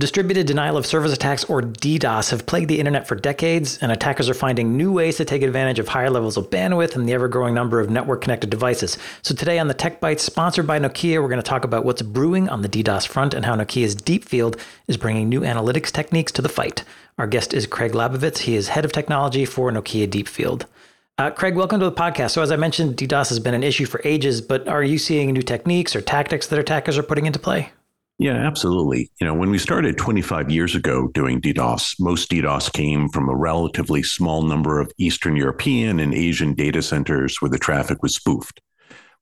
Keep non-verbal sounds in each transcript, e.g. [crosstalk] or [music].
Distributed denial of service attacks, or DDoS, have plagued the internet for decades, and attackers are finding new ways to take advantage of higher levels of bandwidth and the ever growing number of network connected devices. So, today on the Tech Bytes, sponsored by Nokia, we're going to talk about what's brewing on the DDoS front and how Nokia's Deepfield is bringing new analytics techniques to the fight. Our guest is Craig Labovitz. He is head of technology for Nokia Deepfield. Uh, Craig, welcome to the podcast. So, as I mentioned, DDoS has been an issue for ages, but are you seeing new techniques or tactics that attackers are putting into play? Yeah, absolutely. You know, when we started 25 years ago doing DDoS, most DDoS came from a relatively small number of Eastern European and Asian data centers where the traffic was spoofed.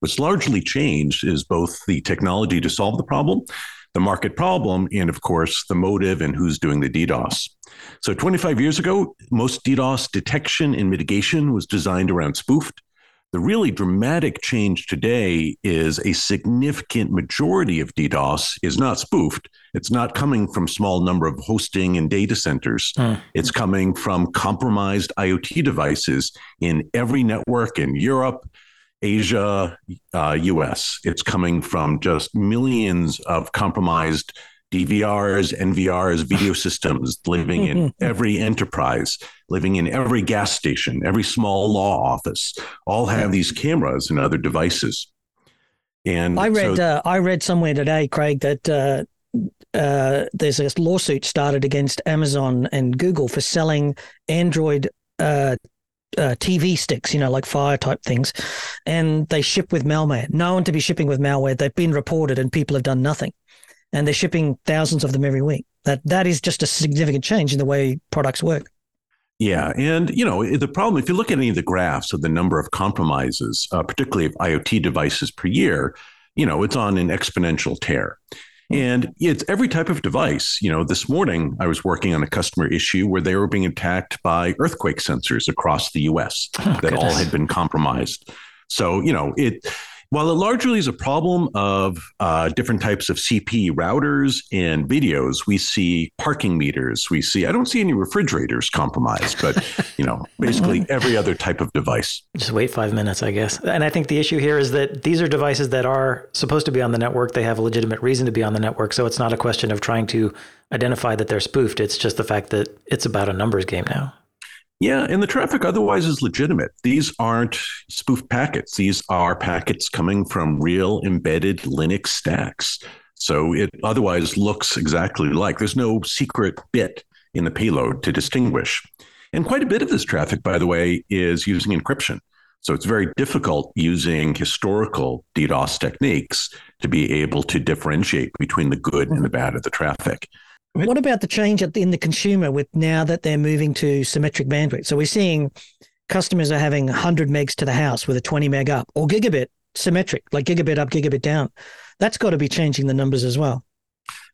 What's largely changed is both the technology to solve the problem, the market problem, and of course, the motive and who's doing the DDoS. So 25 years ago, most DDoS detection and mitigation was designed around spoofed. The really dramatic change today is a significant majority of DDoS is not spoofed. It's not coming from small number of hosting and data centers. Mm. It's coming from compromised IoT devices in every network in Europe, Asia, uh, US. It's coming from just millions of compromised DVRs, NVRs, video [laughs] systems living in [laughs] every enterprise, living in every gas station, every small law office, all have these cameras and other devices. And I read, so, uh, I read somewhere today, Craig, that uh, uh, there's a lawsuit started against Amazon and Google for selling Android uh, uh, TV sticks, you know, like Fire type things, and they ship with malware. Known to be shipping with malware. They've been reported, and people have done nothing and they're shipping thousands of them every week. That that is just a significant change in the way products work. Yeah, and you know the problem. If you look at any of the graphs of the number of compromises, uh, particularly of IoT devices per year, you know it's on an exponential tear. And it's every type of device. You know, this morning I was working on a customer issue where they were being attacked by earthquake sensors across the U.S. Oh, that goodness. all had been compromised. So you know it while it largely is a problem of uh, different types of CP routers and videos, we see parking meters. We see, I don't see any refrigerators compromised, but, you know, [laughs] basically every other type of device. Just wait five minutes, I guess. And I think the issue here is that these are devices that are supposed to be on the network. They have a legitimate reason to be on the network. So it's not a question of trying to identify that they're spoofed. It's just the fact that it's about a numbers game now. Yeah, and the traffic otherwise is legitimate. These aren't spoofed packets. These are packets coming from real embedded Linux stacks. So it otherwise looks exactly like there's no secret bit in the payload to distinguish. And quite a bit of this traffic, by the way, is using encryption. So it's very difficult using historical DDoS techniques to be able to differentiate between the good and the bad of the traffic. What about the change in the consumer with now that they're moving to symmetric bandwidth? So we're seeing customers are having 100 megs to the house with a 20 meg up or gigabit symmetric, like gigabit up, gigabit down. That's got to be changing the numbers as well.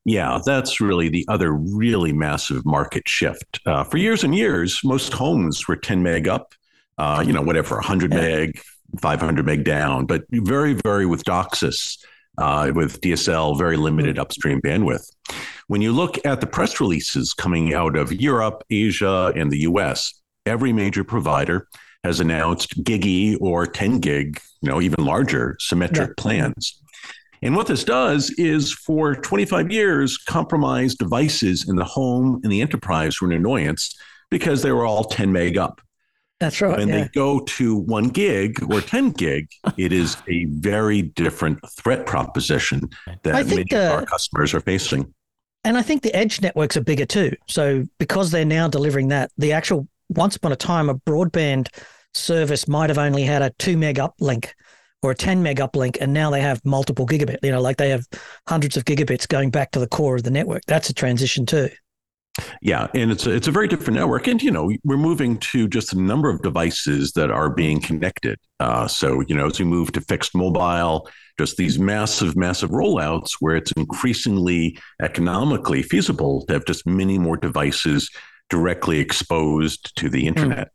Yeah, that's really the other really massive market shift. Uh, for years and years, most homes were 10 meg up, uh, you know, whatever, 100 yeah. meg, 500 meg down. But very, very with DOCSIS, uh, with DSL, very limited mm-hmm. upstream bandwidth. When you look at the press releases coming out of Europe, Asia, and the US, every major provider has announced gigi or 10 gig, you know, even larger symmetric yeah. plans. And what this does is for 25 years, compromised devices in the home and the enterprise were an annoyance because they were all 10 meg up. That's right. When yeah. they go to one gig or 10 gig, it is a very different threat proposition [laughs] that many of our customers are facing. And I think the edge networks are bigger too. So because they're now delivering that, the actual once upon a time a broadband service might have only had a two meg uplink or a 10 meg uplink, and now they have multiple gigabit. You know, like they have hundreds of gigabits going back to the core of the network. That's a transition too. Yeah, and it's a, it's a very different network, and you know we're moving to just a number of devices that are being connected. Uh, so you know as we move to fixed mobile, just these massive, massive rollouts where it's increasingly economically feasible to have just many more devices directly exposed to the hmm. internet.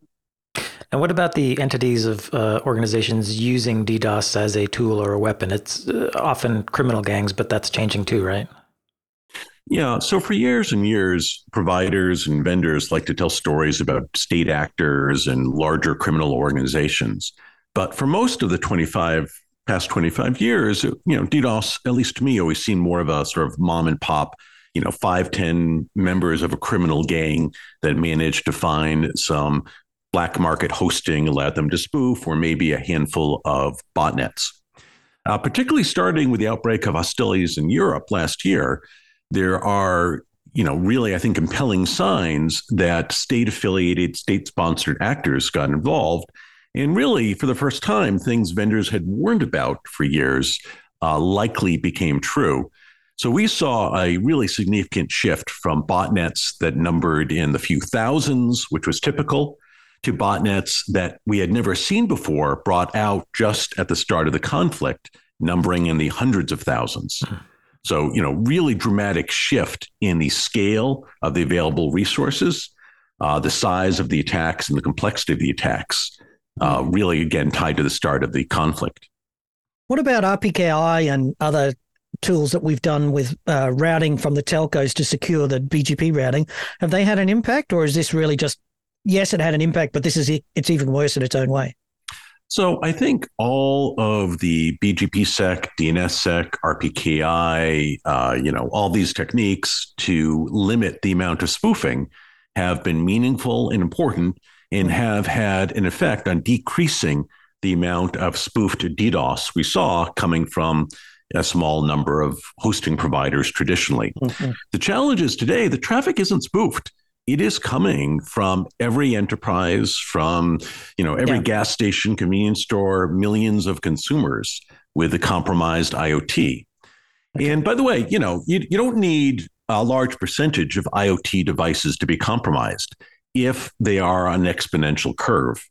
And what about the entities of uh, organizations using DDoS as a tool or a weapon? It's uh, often criminal gangs, but that's changing too, right? Yeah. So for years and years, providers and vendors like to tell stories about state actors and larger criminal organizations. But for most of the 25 past 25 years, you know, DDoS, at least to me, always seemed more of a sort of mom and pop you know, five, ten members of a criminal gang that managed to find some black market hosting, allowed them to spoof, or maybe a handful of botnets. Uh, particularly starting with the outbreak of hostilities in Europe last year, there are you know, really, I think, compelling signs that state affiliated, state sponsored actors got involved. And really, for the first time, things vendors had warned about for years uh, likely became true. So we saw a really significant shift from botnets that numbered in the few thousands, which was typical, to botnets that we had never seen before, brought out just at the start of the conflict, numbering in the hundreds of thousands. Mm-hmm. So, you know, really dramatic shift in the scale of the available resources, uh, the size of the attacks, and the complexity of the attacks. Uh, really, again, tied to the start of the conflict. What about RPKI and other tools that we've done with uh, routing from the telcos to secure the BGP routing? Have they had an impact, or is this really just yes, it had an impact, but this is it's even worse in its own way? So I think all of the BGPsec, DNSSEC, RPKI, uh, you know, all these techniques to limit the amount of spoofing have been meaningful and important and have had an effect on decreasing the amount of spoofed DDoS we saw coming from a small number of hosting providers traditionally. Mm-hmm. The challenge is today the traffic isn't spoofed it is coming from every enterprise, from you know every yeah. gas station, convenience store, millions of consumers with a compromised IoT. Okay. And by the way, you know you, you don't need a large percentage of IoT devices to be compromised if they are on an exponential curve.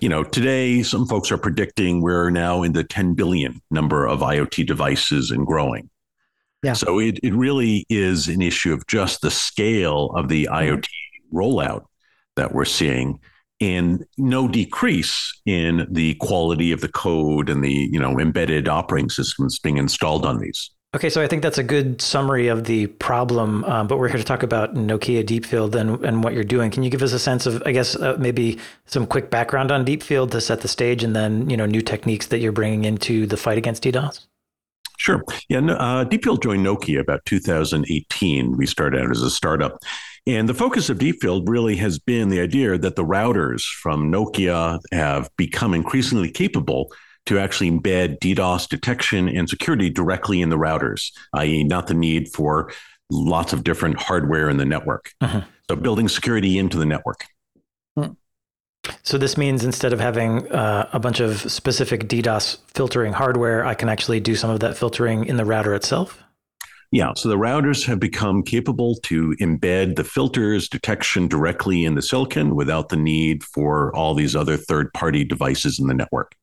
You know, today some folks are predicting we're now in the 10 billion number of IoT devices and growing. Yeah. So it, it really is an issue of just the scale of the. IoT rollout that we're seeing and no decrease in the quality of the code and the you know embedded operating systems being installed on these. Okay, so I think that's a good summary of the problem. Um, but we're here to talk about Nokia Deepfield and, and what you're doing. Can you give us a sense of, I guess, uh, maybe some quick background on Deepfield to set the stage, and then you know new techniques that you're bringing into the fight against DDoS? Sure. Yeah. Uh, Deepfield joined Nokia about 2018. We started out as a startup. And the focus of Deepfield really has been the idea that the routers from Nokia have become increasingly capable to actually embed DDoS detection and security directly in the routers, i.e., not the need for lots of different hardware in the network. Uh-huh. So building security into the network. Hmm. So this means instead of having uh, a bunch of specific DDoS filtering hardware, I can actually do some of that filtering in the router itself? Yeah, so the routers have become capable to embed the filters detection directly in the silicon without the need for all these other third-party devices in the network.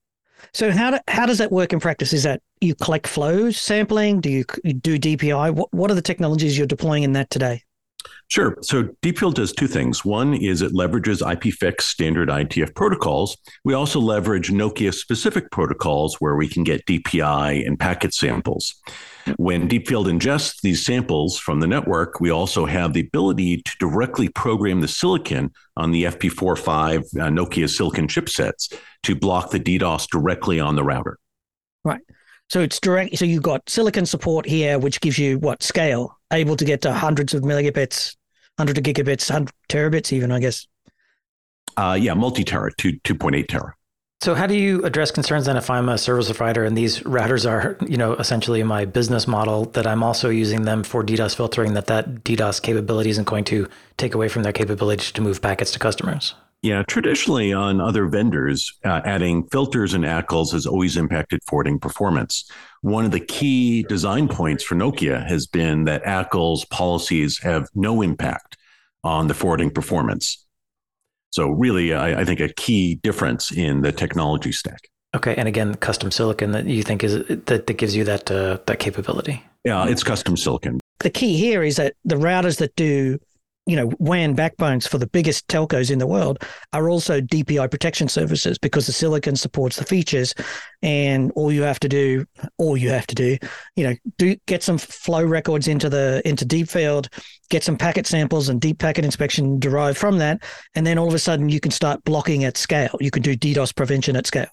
So how do, how does that work in practice? Is that you collect flows sampling? Do you, you do DPI? What what are the technologies you're deploying in that today? Sure. So Deepfield does two things. One is it leverages IPFix standard IETF protocols. We also leverage Nokia specific protocols where we can get DPI and packet samples. When Deepfield ingests these samples from the network, we also have the ability to directly program the silicon on the FP45 uh, Nokia silicon chipsets to block the DDoS directly on the router. Right. So it's direct. So you've got silicon support here, which gives you what scale, able to get to hundreds of megabits, hundreds of gigabits, hundred terabits, even I guess. Uh, yeah, multi tera, two two point eight tera. So how do you address concerns then if I'm a service provider and these routers are, you know, essentially my business model that I'm also using them for DDoS filtering that that DDoS capability isn't going to take away from their capability to move packets to customers? Yeah, traditionally on other vendors, uh, adding filters and ACLs has always impacted forwarding performance. One of the key design points for Nokia has been that ACLs policies have no impact on the forwarding performance. So really, I, I, think a key difference in the technology stack. Okay, and again, custom silicon that you think is that, that gives you that uh, that capability. Yeah, it's custom silicon. The key here is that the routers that do you know, WAN backbones for the biggest telcos in the world are also DPI protection services because the silicon supports the features. And all you have to do, all you have to do, you know, do get some flow records into the into Deepfield, get some packet samples and deep packet inspection derived from that, and then all of a sudden you can start blocking at scale. You can do DDoS prevention at scale.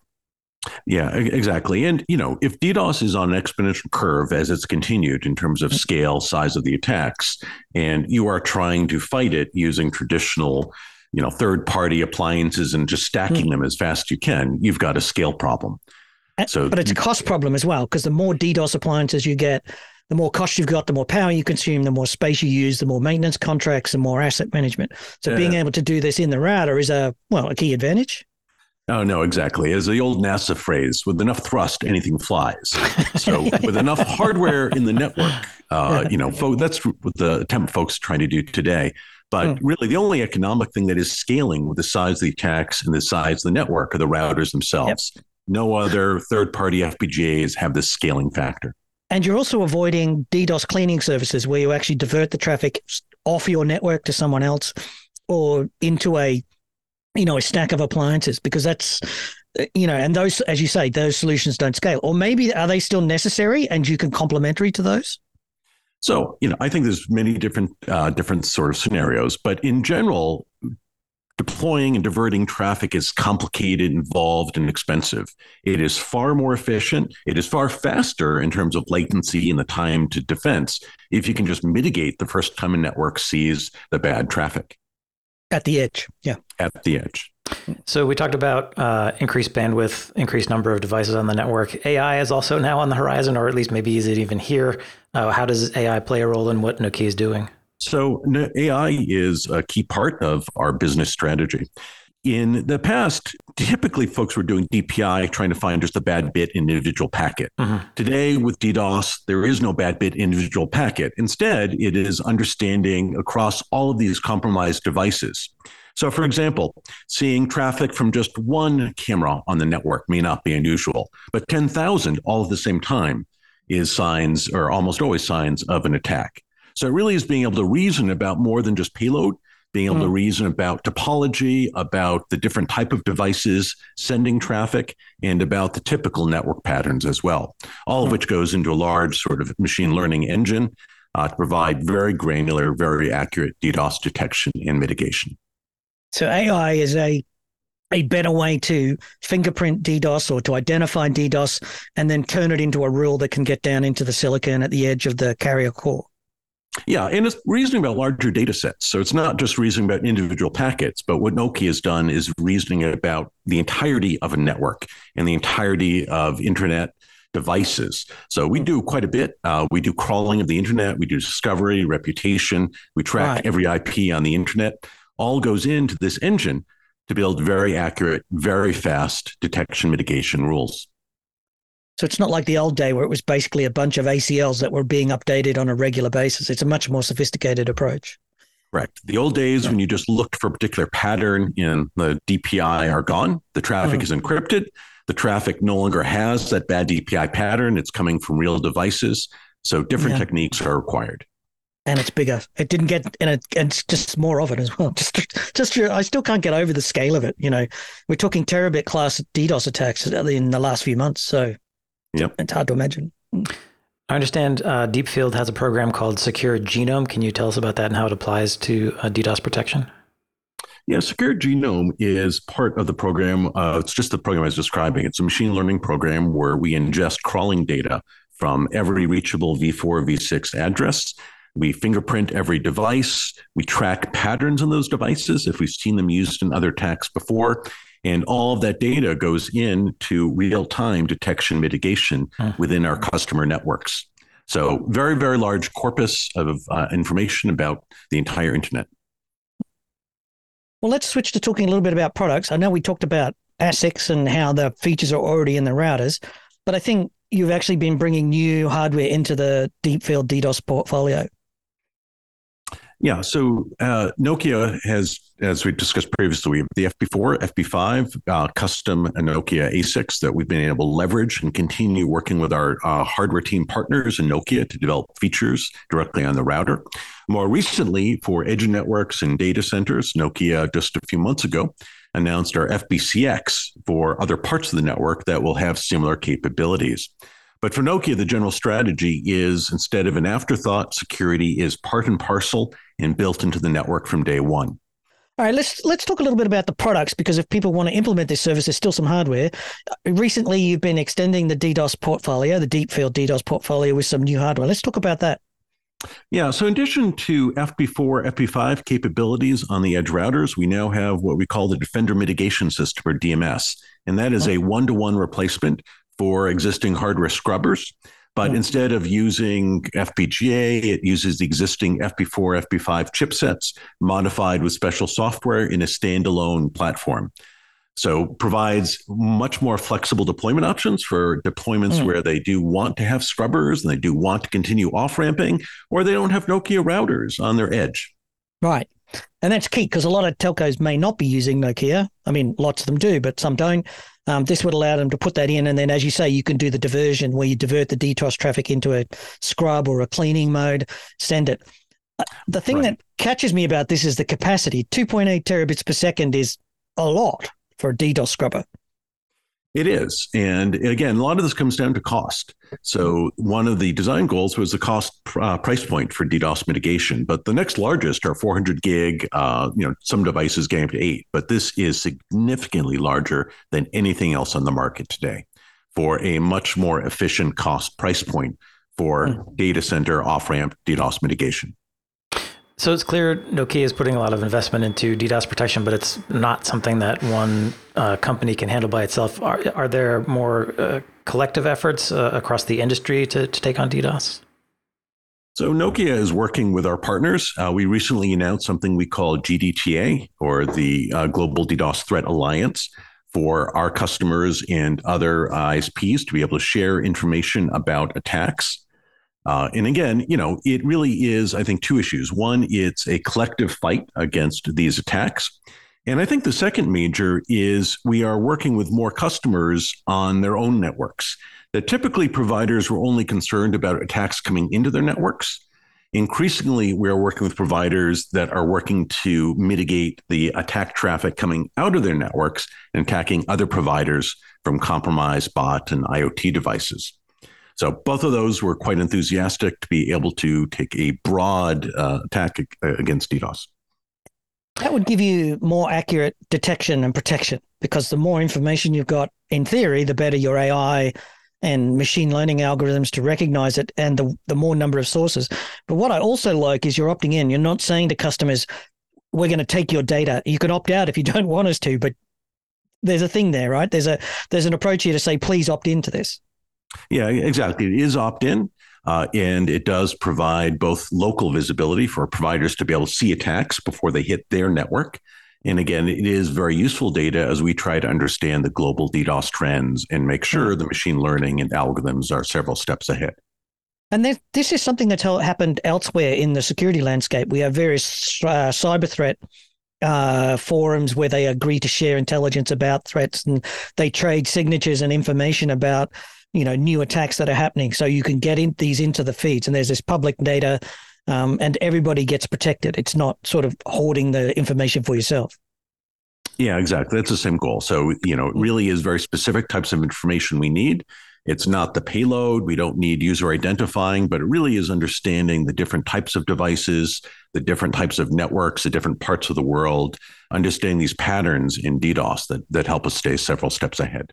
Yeah, exactly. And, you know, if DDoS is on an exponential curve as it's continued in terms of scale, size of the attacks, and you are trying to fight it using traditional, you know, third party appliances and just stacking mm. them as fast as you can, you've got a scale problem. So, but it's a cost problem as well, because the more DDoS appliances you get, the more cost you've got, the more power you consume, the more space you use, the more maintenance contracts, the more asset management. So being able to do this in the router is a well a key advantage. Oh no, exactly. As the old NASA phrase, with enough thrust, anything flies. So with enough [laughs] hardware in the network, uh, you know, fo- that's what the attempt folks are trying to do today. But mm. really, the only economic thing that is scaling with the size of the attacks and the size of the network are the routers themselves. Yep. No other third-party FPGAs have this scaling factor. And you're also avoiding DDoS cleaning services where you actually divert the traffic off your network to someone else or into a you know, a stack of appliances because that's, you know, and those, as you say, those solutions don't scale. Or maybe are they still necessary and you can complementary to those? So, you know, I think there's many different uh, different sort of scenarios, but in general, deploying and diverting traffic is complicated, involved, and expensive. It is far more efficient. It is far faster in terms of latency and the time to defense if you can just mitigate the first time a network sees the bad traffic. At the edge, yeah. At the edge. So we talked about uh, increased bandwidth, increased number of devices on the network. AI is also now on the horizon, or at least maybe is it even here? Uh, how does AI play a role in what Nokia is doing? So AI is a key part of our business strategy. In the past, typically folks were doing DPI, trying to find just a bad bit in individual packet. Mm-hmm. Today, with DDoS, there is no bad bit individual packet. Instead, it is understanding across all of these compromised devices. So, for example, seeing traffic from just one camera on the network may not be unusual, but 10,000 all at the same time is signs, or almost always signs, of an attack. So, it really is being able to reason about more than just payload being able mm. to hmm. reason about topology, about the different type of devices sending traffic, and about the typical network patterns as well. All of hmm. which goes into a large sort of machine learning engine uh, to provide very granular, very accurate DDoS detection and mitigation. So AI is a a better way to fingerprint DDoS or to identify DDoS and then turn it into a rule that can get down into the silicon at the edge of the carrier core. Yeah, and it's reasoning about larger data sets. So it's not just reasoning about individual packets, but what Nokia has done is reasoning about the entirety of a network and the entirety of internet devices. So we do quite a bit. Uh, we do crawling of the internet, we do discovery, reputation, we track right. every IP on the internet. All goes into this engine to build very accurate, very fast detection mitigation rules. So it's not like the old day where it was basically a bunch of ACLs that were being updated on a regular basis. It's a much more sophisticated approach. Correct. The old days yeah. when you just looked for a particular pattern in the DPI are gone. The traffic mm. is encrypted. The traffic no longer has that bad DPI pattern. It's coming from real devices. So different yeah. techniques are required. And it's bigger. It didn't get, and, it, and it's just more of it as well. [laughs] Just, just, I still can't get over the scale of it. You know, we're talking terabit class DDoS attacks in the last few months. So Yep. It's hard to imagine. I understand uh, Deepfield has a program called Secure Genome. Can you tell us about that and how it applies to uh, DDoS protection? Yeah, Secure Genome is part of the program. Uh, it's just the program I was describing. It's a machine learning program where we ingest crawling data from every reachable v4, v6 address. We fingerprint every device. We track patterns on those devices if we've seen them used in other attacks before. And all of that data goes into real time detection mitigation huh. within our customer networks. So, very, very large corpus of uh, information about the entire internet. Well, let's switch to talking a little bit about products. I know we talked about ASICs and how the features are already in the routers, but I think you've actually been bringing new hardware into the Deepfield DDoS portfolio. Yeah. So uh, Nokia has, as we discussed previously, we have the FP4, FP5, uh, custom Nokia ASICs that we've been able to leverage and continue working with our uh, hardware team partners in Nokia to develop features directly on the router. More recently, for edge networks and data centers, Nokia just a few months ago announced our FPcx for other parts of the network that will have similar capabilities. But for Nokia, the general strategy is instead of an afterthought, security is part and parcel and built into the network from day one. All right, let's let's talk a little bit about the products because if people want to implement this service, there's still some hardware. Recently, you've been extending the DDoS portfolio, the Deepfield DDoS portfolio, with some new hardware. Let's talk about that. Yeah, so in addition to FP4, FP5 capabilities on the edge routers, we now have what we call the Defender Mitigation System, or DMS, and that is a one-to-one replacement for existing hardware scrubbers. But instead of using FPGA, it uses the existing FP4, FP5 chipsets modified with special software in a standalone platform. So provides much more flexible deployment options for deployments mm. where they do want to have scrubbers and they do want to continue off ramping, or they don't have Nokia routers on their edge. Right. And that's key because a lot of telcos may not be using Nokia. I mean, lots of them do, but some don't. Um, this would allow them to put that in. And then, as you say, you can do the diversion where you divert the DDoS traffic into a scrub or a cleaning mode, send it. Uh, the thing right. that catches me about this is the capacity 2.8 terabits per second is a lot for a DDoS scrubber. It is. And again, a lot of this comes down to cost. So, one of the design goals was the cost uh, price point for DDoS mitigation. But the next largest are 400 gig, uh, you know, some devices getting up to eight. But this is significantly larger than anything else on the market today for a much more efficient cost price point for mm. data center off ramp DDoS mitigation. So it's clear Nokia is putting a lot of investment into DDoS protection, but it's not something that one uh, company can handle by itself. Are, are there more uh, collective efforts uh, across the industry to, to take on DDoS? So Nokia is working with our partners. Uh, we recently announced something we call GDTA, or the uh, Global DDoS Threat Alliance, for our customers and other ISPs to be able to share information about attacks uh, and again, you know, it really is, I think, two issues. One, it's a collective fight against these attacks. And I think the second major is we are working with more customers on their own networks. That typically providers were only concerned about attacks coming into their networks. Increasingly, we are working with providers that are working to mitigate the attack traffic coming out of their networks and attacking other providers from compromised bot and IoT devices. So both of those were quite enthusiastic to be able to take a broad uh, attack against DDoS. That would give you more accurate detection and protection because the more information you've got, in theory, the better your AI and machine learning algorithms to recognize it and the, the more number of sources. But what I also like is you're opting in. You're not saying to customers, we're going to take your data. You can opt out if you [laughs] don't want us to, but there's a thing there, right? There's a there's an approach here to say, please opt into this. Yeah, exactly. It is opt in. Uh, and it does provide both local visibility for providers to be able to see attacks before they hit their network. And again, it is very useful data as we try to understand the global DDoS trends and make sure the machine learning and algorithms are several steps ahead. And this is something that's happened elsewhere in the security landscape. We have various uh, cyber threat uh, forums where they agree to share intelligence about threats and they trade signatures and information about you know new attacks that are happening. So you can get in these into the feeds and there's this public data um, and everybody gets protected. It's not sort of hoarding the information for yourself. Yeah exactly. That's the same goal. So you know it really is very specific types of information we need. It's not the payload. We don't need user identifying but it really is understanding the different types of devices the different types of networks the different parts of the world understanding these patterns in ddos that, that help us stay several steps ahead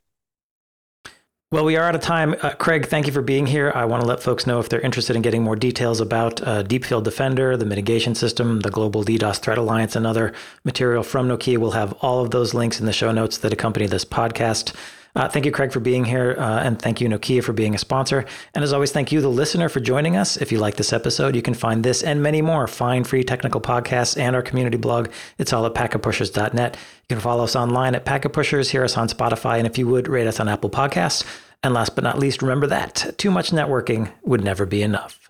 well, we are out of time. Uh, Craig, thank you for being here. I want to let folks know if they're interested in getting more details about uh, Deepfield Defender, the mitigation system, the Global DDoS Threat Alliance, and other material from Nokia. We'll have all of those links in the show notes that accompany this podcast. Uh, thank you, Craig, for being here. Uh, and thank you, Nokia, for being a sponsor. And as always, thank you, the listener, for joining us. If you like this episode, you can find this and many more fine, free technical podcasts and our community blog. It's all at packetpushers.net. You can follow us online at Packet Pushers, hear us on Spotify, and if you would, rate us on Apple Podcasts. And last but not least, remember that too much networking would never be enough.